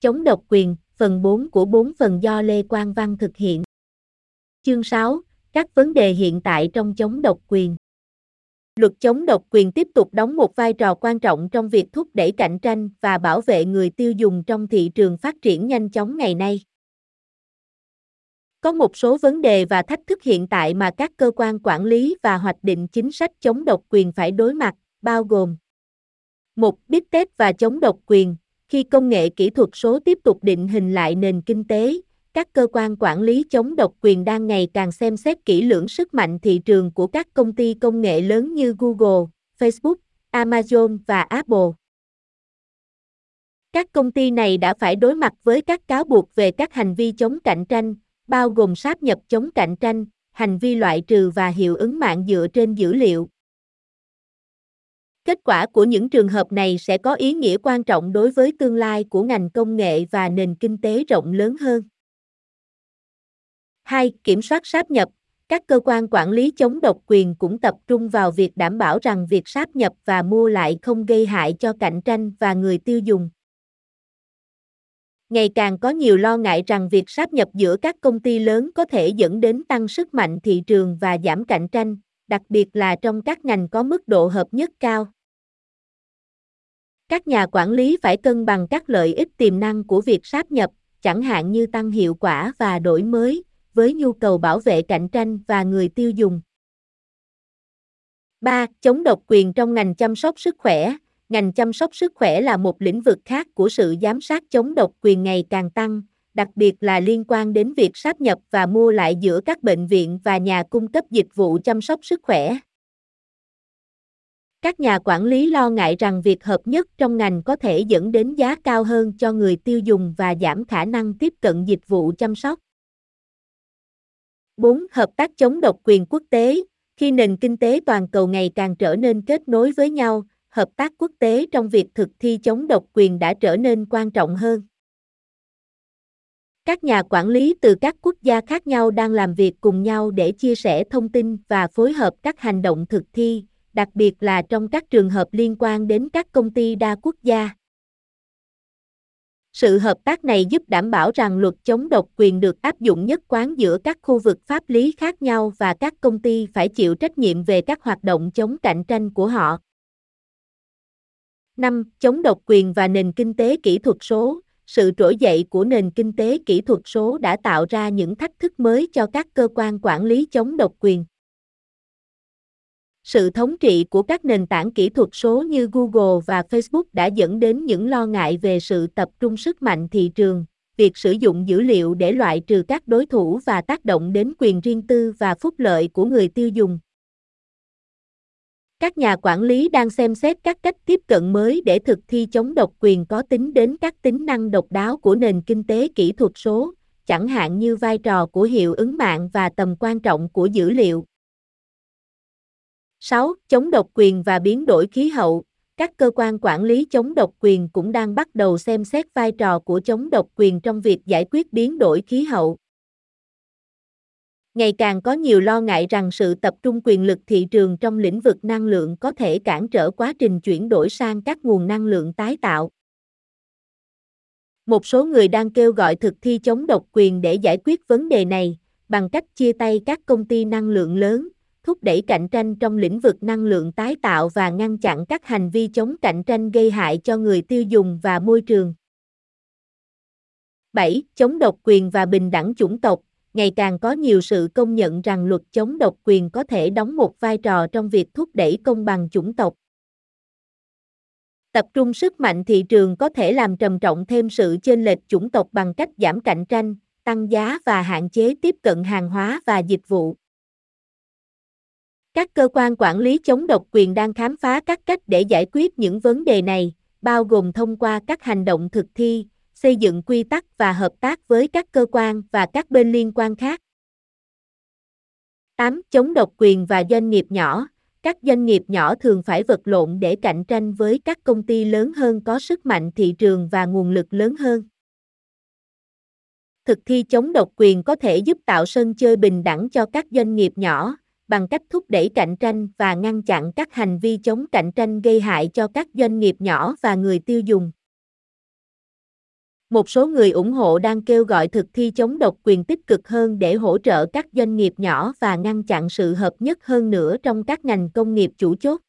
Chống độc quyền, phần 4 của 4 phần do Lê Quang Văn thực hiện. Chương 6, các vấn đề hiện tại trong chống độc quyền. Luật chống độc quyền tiếp tục đóng một vai trò quan trọng trong việc thúc đẩy cạnh tranh và bảo vệ người tiêu dùng trong thị trường phát triển nhanh chóng ngày nay. Có một số vấn đề và thách thức hiện tại mà các cơ quan quản lý và hoạch định chính sách chống độc quyền phải đối mặt, bao gồm một Big Tech và chống độc quyền, khi công nghệ kỹ thuật số tiếp tục định hình lại nền kinh tế, các cơ quan quản lý chống độc quyền đang ngày càng xem xét kỹ lưỡng sức mạnh thị trường của các công ty công nghệ lớn như Google, Facebook, Amazon và Apple. Các công ty này đã phải đối mặt với các cáo buộc về các hành vi chống cạnh tranh, bao gồm sáp nhập chống cạnh tranh, hành vi loại trừ và hiệu ứng mạng dựa trên dữ liệu. Kết quả của những trường hợp này sẽ có ý nghĩa quan trọng đối với tương lai của ngành công nghệ và nền kinh tế rộng lớn hơn. 2. Kiểm soát sáp nhập. Các cơ quan quản lý chống độc quyền cũng tập trung vào việc đảm bảo rằng việc sáp nhập và mua lại không gây hại cho cạnh tranh và người tiêu dùng. Ngày càng có nhiều lo ngại rằng việc sáp nhập giữa các công ty lớn có thể dẫn đến tăng sức mạnh thị trường và giảm cạnh tranh, đặc biệt là trong các ngành có mức độ hợp nhất cao. Các nhà quản lý phải cân bằng các lợi ích tiềm năng của việc sáp nhập, chẳng hạn như tăng hiệu quả và đổi mới, với nhu cầu bảo vệ cạnh tranh và người tiêu dùng. 3. Chống độc quyền trong ngành chăm sóc sức khỏe. Ngành chăm sóc sức khỏe là một lĩnh vực khác của sự giám sát chống độc quyền ngày càng tăng, đặc biệt là liên quan đến việc sáp nhập và mua lại giữa các bệnh viện và nhà cung cấp dịch vụ chăm sóc sức khỏe. Các nhà quản lý lo ngại rằng việc hợp nhất trong ngành có thể dẫn đến giá cao hơn cho người tiêu dùng và giảm khả năng tiếp cận dịch vụ chăm sóc. 4. Hợp tác chống độc quyền quốc tế. Khi nền kinh tế toàn cầu ngày càng trở nên kết nối với nhau, hợp tác quốc tế trong việc thực thi chống độc quyền đã trở nên quan trọng hơn. Các nhà quản lý từ các quốc gia khác nhau đang làm việc cùng nhau để chia sẻ thông tin và phối hợp các hành động thực thi, đặc biệt là trong các trường hợp liên quan đến các công ty đa quốc gia. Sự hợp tác này giúp đảm bảo rằng luật chống độc quyền được áp dụng nhất quán giữa các khu vực pháp lý khác nhau và các công ty phải chịu trách nhiệm về các hoạt động chống cạnh tranh của họ. 5. Chống độc quyền và nền kinh tế kỹ thuật số. Sự trỗi dậy của nền kinh tế kỹ thuật số đã tạo ra những thách thức mới cho các cơ quan quản lý chống độc quyền. Sự thống trị của các nền tảng kỹ thuật số như Google và Facebook đã dẫn đến những lo ngại về sự tập trung sức mạnh thị trường, việc sử dụng dữ liệu để loại trừ các đối thủ và tác động đến quyền riêng tư và phúc lợi của người tiêu dùng. Các nhà quản lý đang xem xét các cách tiếp cận mới để thực thi chống độc quyền có tính đến các tính năng độc đáo của nền kinh tế kỹ thuật số, chẳng hạn như vai trò của hiệu ứng mạng và tầm quan trọng của dữ liệu. 6. Chống độc quyền và biến đổi khí hậu. Các cơ quan quản lý chống độc quyền cũng đang bắt đầu xem xét vai trò của chống độc quyền trong việc giải quyết biến đổi khí hậu. Ngày càng có nhiều lo ngại rằng sự tập trung quyền lực thị trường trong lĩnh vực năng lượng có thể cản trở quá trình chuyển đổi sang các nguồn năng lượng tái tạo. Một số người đang kêu gọi thực thi chống độc quyền để giải quyết vấn đề này, bằng cách chia tay các công ty năng lượng lớn, thúc đẩy cạnh tranh trong lĩnh vực năng lượng tái tạo và ngăn chặn các hành vi chống cạnh tranh gây hại cho người tiêu dùng và môi trường. 7. Chống độc quyền và bình đẳng chủng tộc. Ngày càng có nhiều sự công nhận rằng luật chống độc quyền có thể đóng một vai trò trong việc thúc đẩy công bằng chủng tộc. Tập trung sức mạnh thị trường có thể làm trầm trọng thêm sự chênh lệch chủng tộc bằng cách giảm cạnh tranh, tăng giá và hạn chế tiếp cận hàng hóa và dịch vụ. Các cơ quan quản lý chống độc quyền đang khám phá các cách để giải quyết những vấn đề này, bao gồm thông qua các hành động thực thi, xây dựng quy tắc và hợp tác với các cơ quan và các bên liên quan khác. 8. Chống độc quyền và doanh nghiệp nhỏ. Các doanh nghiệp nhỏ thường phải vật lộn để cạnh tranh với các công ty lớn hơn có sức mạnh thị trường và nguồn lực lớn hơn. Thực thi chống độc quyền có thể giúp tạo sân chơi bình đẳng cho các doanh nghiệp nhỏ, bằng cách thúc đẩy cạnh tranh và ngăn chặn các hành vi chống cạnh tranh gây hại cho các doanh nghiệp nhỏ và người tiêu dùng. Một số người ủng hộ đang kêu gọi thực thi chống độc quyền tích cực hơn để hỗ trợ các doanh nghiệp nhỏ và ngăn chặn sự hợp nhất hơn nữa trong các ngành công nghiệp chủ chốt.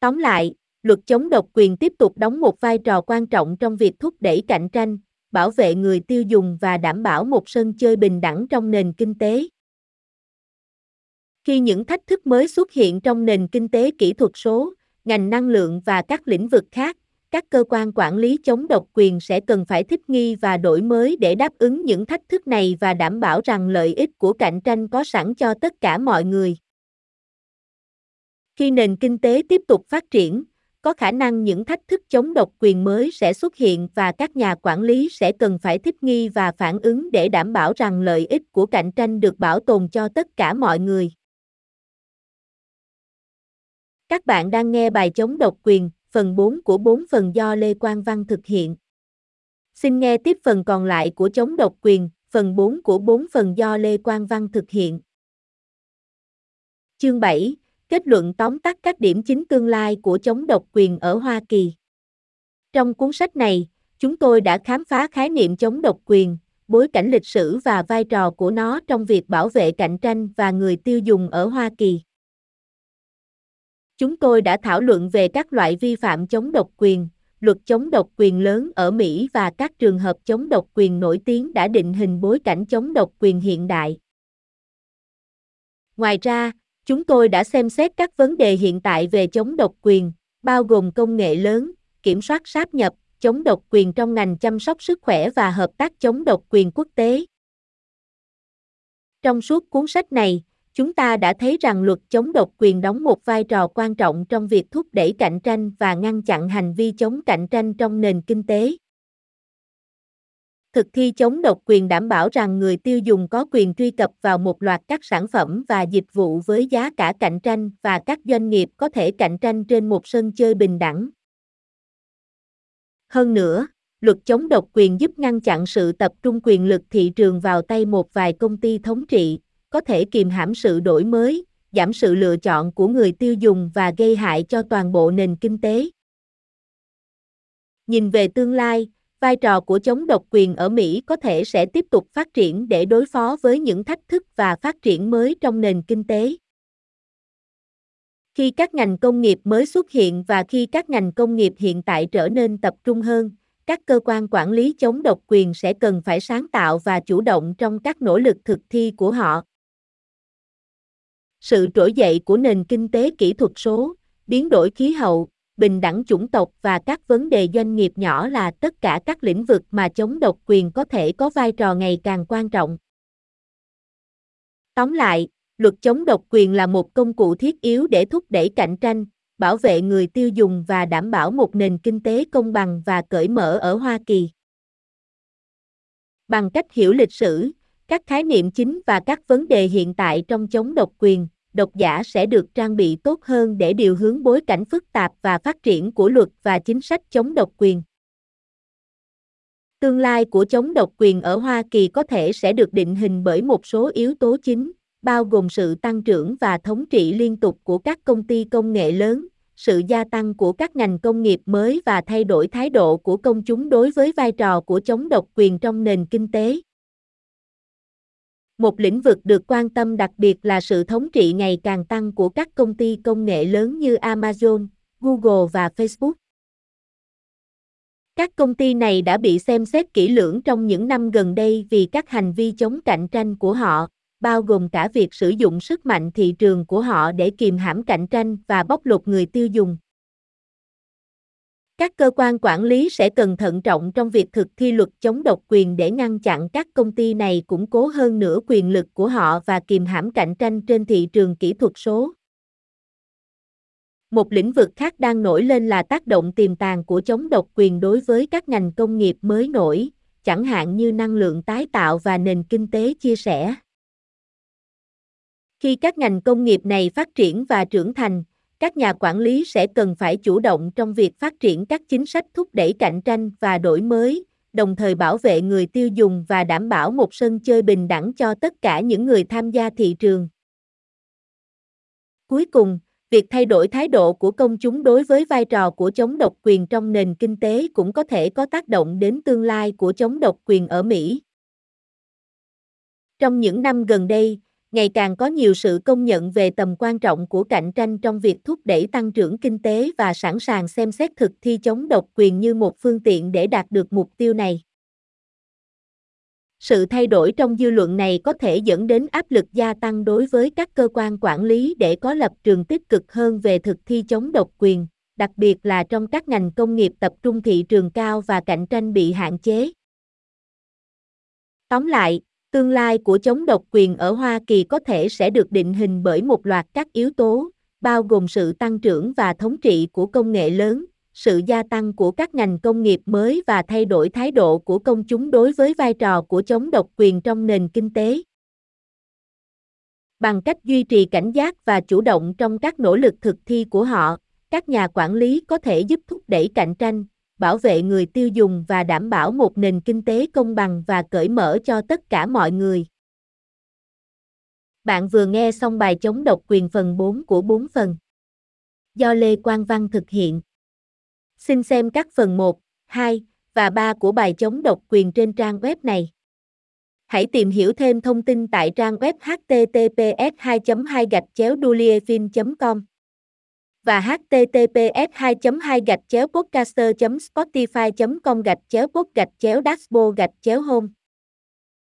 Tóm lại, luật chống độc quyền tiếp tục đóng một vai trò quan trọng trong việc thúc đẩy cạnh tranh, bảo vệ người tiêu dùng và đảm bảo một sân chơi bình đẳng trong nền kinh tế. Khi những thách thức mới xuất hiện trong nền kinh tế kỹ thuật số, ngành năng lượng và các lĩnh vực khác, các cơ quan quản lý chống độc quyền sẽ cần phải thích nghi và đổi mới để đáp ứng những thách thức này và đảm bảo rằng lợi ích của cạnh tranh có sẵn cho tất cả mọi người. Khi nền kinh tế tiếp tục phát triển, có khả năng những thách thức chống độc quyền mới sẽ xuất hiện và các nhà quản lý sẽ cần phải thích nghi và phản ứng để đảm bảo rằng lợi ích của cạnh tranh được bảo tồn cho tất cả mọi người. Các bạn đang nghe bài chống độc quyền, phần 4 của 4 phần do Lê Quang Văn thực hiện. Xin nghe tiếp phần còn lại của chống độc quyền, phần 4 của 4 phần do Lê Quang Văn thực hiện. Chương 7, kết luận tóm tắt các điểm chính tương lai của chống độc quyền ở Hoa Kỳ. Trong cuốn sách này, chúng tôi đã khám phá khái niệm chống độc quyền, bối cảnh lịch sử và vai trò của nó trong việc bảo vệ cạnh tranh và người tiêu dùng ở Hoa Kỳ. Chúng tôi đã thảo luận về các loại vi phạm chống độc quyền, luật chống độc quyền lớn ở Mỹ và các trường hợp chống độc quyền nổi tiếng đã định hình bối cảnh chống độc quyền hiện đại. Ngoài ra, chúng tôi đã xem xét các vấn đề hiện tại về chống độc quyền, bao gồm công nghệ lớn, kiểm soát sáp nhập, chống độc quyền trong ngành chăm sóc sức khỏe và hợp tác chống độc quyền quốc tế. Trong suốt cuốn sách này, chúng ta đã thấy rằng luật chống độc quyền đóng một vai trò quan trọng trong việc thúc đẩy cạnh tranh và ngăn chặn hành vi chống cạnh tranh trong nền kinh tế. Thực thi chống độc quyền đảm bảo rằng người tiêu dùng có quyền truy cập vào một loạt các sản phẩm và dịch vụ với giá cả cạnh tranh và các doanh nghiệp có thể cạnh tranh trên một sân chơi bình đẳng. Hơn nữa, luật chống độc quyền giúp ngăn chặn sự tập trung quyền lực thị trường vào tay một vài công ty thống trị, có thể kiềm hãm sự đổi mới, giảm sự lựa chọn của người tiêu dùng và gây hại cho toàn bộ nền kinh tế. Nhìn về tương lai, vai trò của chống độc quyền ở Mỹ có thể sẽ tiếp tục phát triển để đối phó với những thách thức và phát triển mới trong nền kinh tế. Khi các ngành công nghiệp mới xuất hiện và khi các ngành công nghiệp hiện tại trở nên tập trung hơn, các cơ quan quản lý chống độc quyền sẽ cần phải sáng tạo và chủ động trong các nỗ lực thực thi của họ. Sự trỗi dậy của nền kinh tế kỹ thuật số, biến đổi khí hậu, bình đẳng chủng tộc và các vấn đề doanh nghiệp nhỏ là tất cả các lĩnh vực mà chống độc quyền có thể có vai trò ngày càng quan trọng. Tóm lại, luật chống độc quyền là một công cụ thiết yếu để thúc đẩy cạnh tranh, bảo vệ người tiêu dùng và đảm bảo một nền kinh tế công bằng và cởi mở ở Hoa Kỳ. Bằng cách hiểu lịch sử, các khái niệm chính và các vấn đề hiện tại trong chống độc quyền, độc giả sẽ được trang bị tốt hơn để điều hướng bối cảnh phức tạp và phát triển của luật và chính sách chống độc quyền. Tương lai của chống độc quyền ở Hoa Kỳ có thể sẽ được định hình bởi một số yếu tố chính, bao gồm sự tăng trưởng và thống trị liên tục của các công ty công nghệ lớn, sự gia tăng của các ngành công nghiệp mới và thay đổi thái độ của công chúng đối với vai trò của chống độc quyền trong nền kinh tế. Một lĩnh vực được quan tâm đặc biệt là sự thống trị ngày càng tăng của các công ty công nghệ lớn như Amazon, Google và Facebook. Các công ty này đã bị xem xét kỹ lưỡng trong những năm gần đây vì các hành vi chống cạnh tranh của họ, bao gồm cả việc sử dụng sức mạnh thị trường của họ để kìm hãm cạnh tranh và bóc lột người tiêu dùng. Các cơ quan quản lý sẽ cần thận trọng trong việc thực thi luật chống độc quyền để ngăn chặn các công ty này củng cố hơn nữa quyền lực của họ và kìm hãm cạnh tranh trên thị trường kỹ thuật số. Một lĩnh vực khác đang nổi lên là tác động tiềm tàng của chống độc quyền đối với các ngành công nghiệp mới nổi, chẳng hạn như năng lượng tái tạo và nền kinh tế chia sẻ. Khi các ngành công nghiệp này phát triển và trưởng thành, các nhà quản lý sẽ cần phải chủ động trong việc phát triển các chính sách thúc đẩy cạnh tranh và đổi mới, đồng thời bảo vệ người tiêu dùng và đảm bảo một sân chơi bình đẳng cho tất cả những người tham gia thị trường. Cuối cùng, Việc thay đổi thái độ của công chúng đối với vai trò của chống độc quyền trong nền kinh tế cũng có thể có tác động đến tương lai của chống độc quyền ở Mỹ. Trong những năm gần đây, ngày càng có nhiều sự công nhận về tầm quan trọng của cạnh tranh trong việc thúc đẩy tăng trưởng kinh tế và sẵn sàng xem xét thực thi chống độc quyền như một phương tiện để đạt được mục tiêu này. Sự thay đổi trong dư luận này có thể dẫn đến áp lực gia tăng đối với các cơ quan quản lý để có lập trường tích cực hơn về thực thi chống độc quyền, đặc biệt là trong các ngành công nghiệp tập trung thị trường cao và cạnh tranh bị hạn chế. Tóm lại, tương lai của chống độc quyền ở Hoa Kỳ có thể sẽ được định hình bởi một loạt các yếu tố, bao gồm sự tăng trưởng và thống trị của công nghệ lớn, sự gia tăng của các ngành công nghiệp mới và thay đổi thái độ của công chúng đối với vai trò của chống độc quyền trong nền kinh tế. Bằng cách duy trì cảnh giác và chủ động trong các nỗ lực thực thi của họ, các nhà quản lý có thể giúp thúc đẩy cạnh tranh, bảo vệ người tiêu dùng và đảm bảo một nền kinh tế công bằng và cởi mở cho tất cả mọi người. Bạn vừa nghe xong bài chống độc quyền phần 4 của 4 phần. Do Lê Quang Văn thực hiện. Xin xem các phần 1, 2 và 3 của bài chống độc quyền trên trang web này. Hãy tìm hiểu thêm thông tin tại trang web https 2 2 duliefin com và https 2 2 gạch chéo podcaster spotify com gạch chéo pod gạch chéo dashboard gạch chéo home.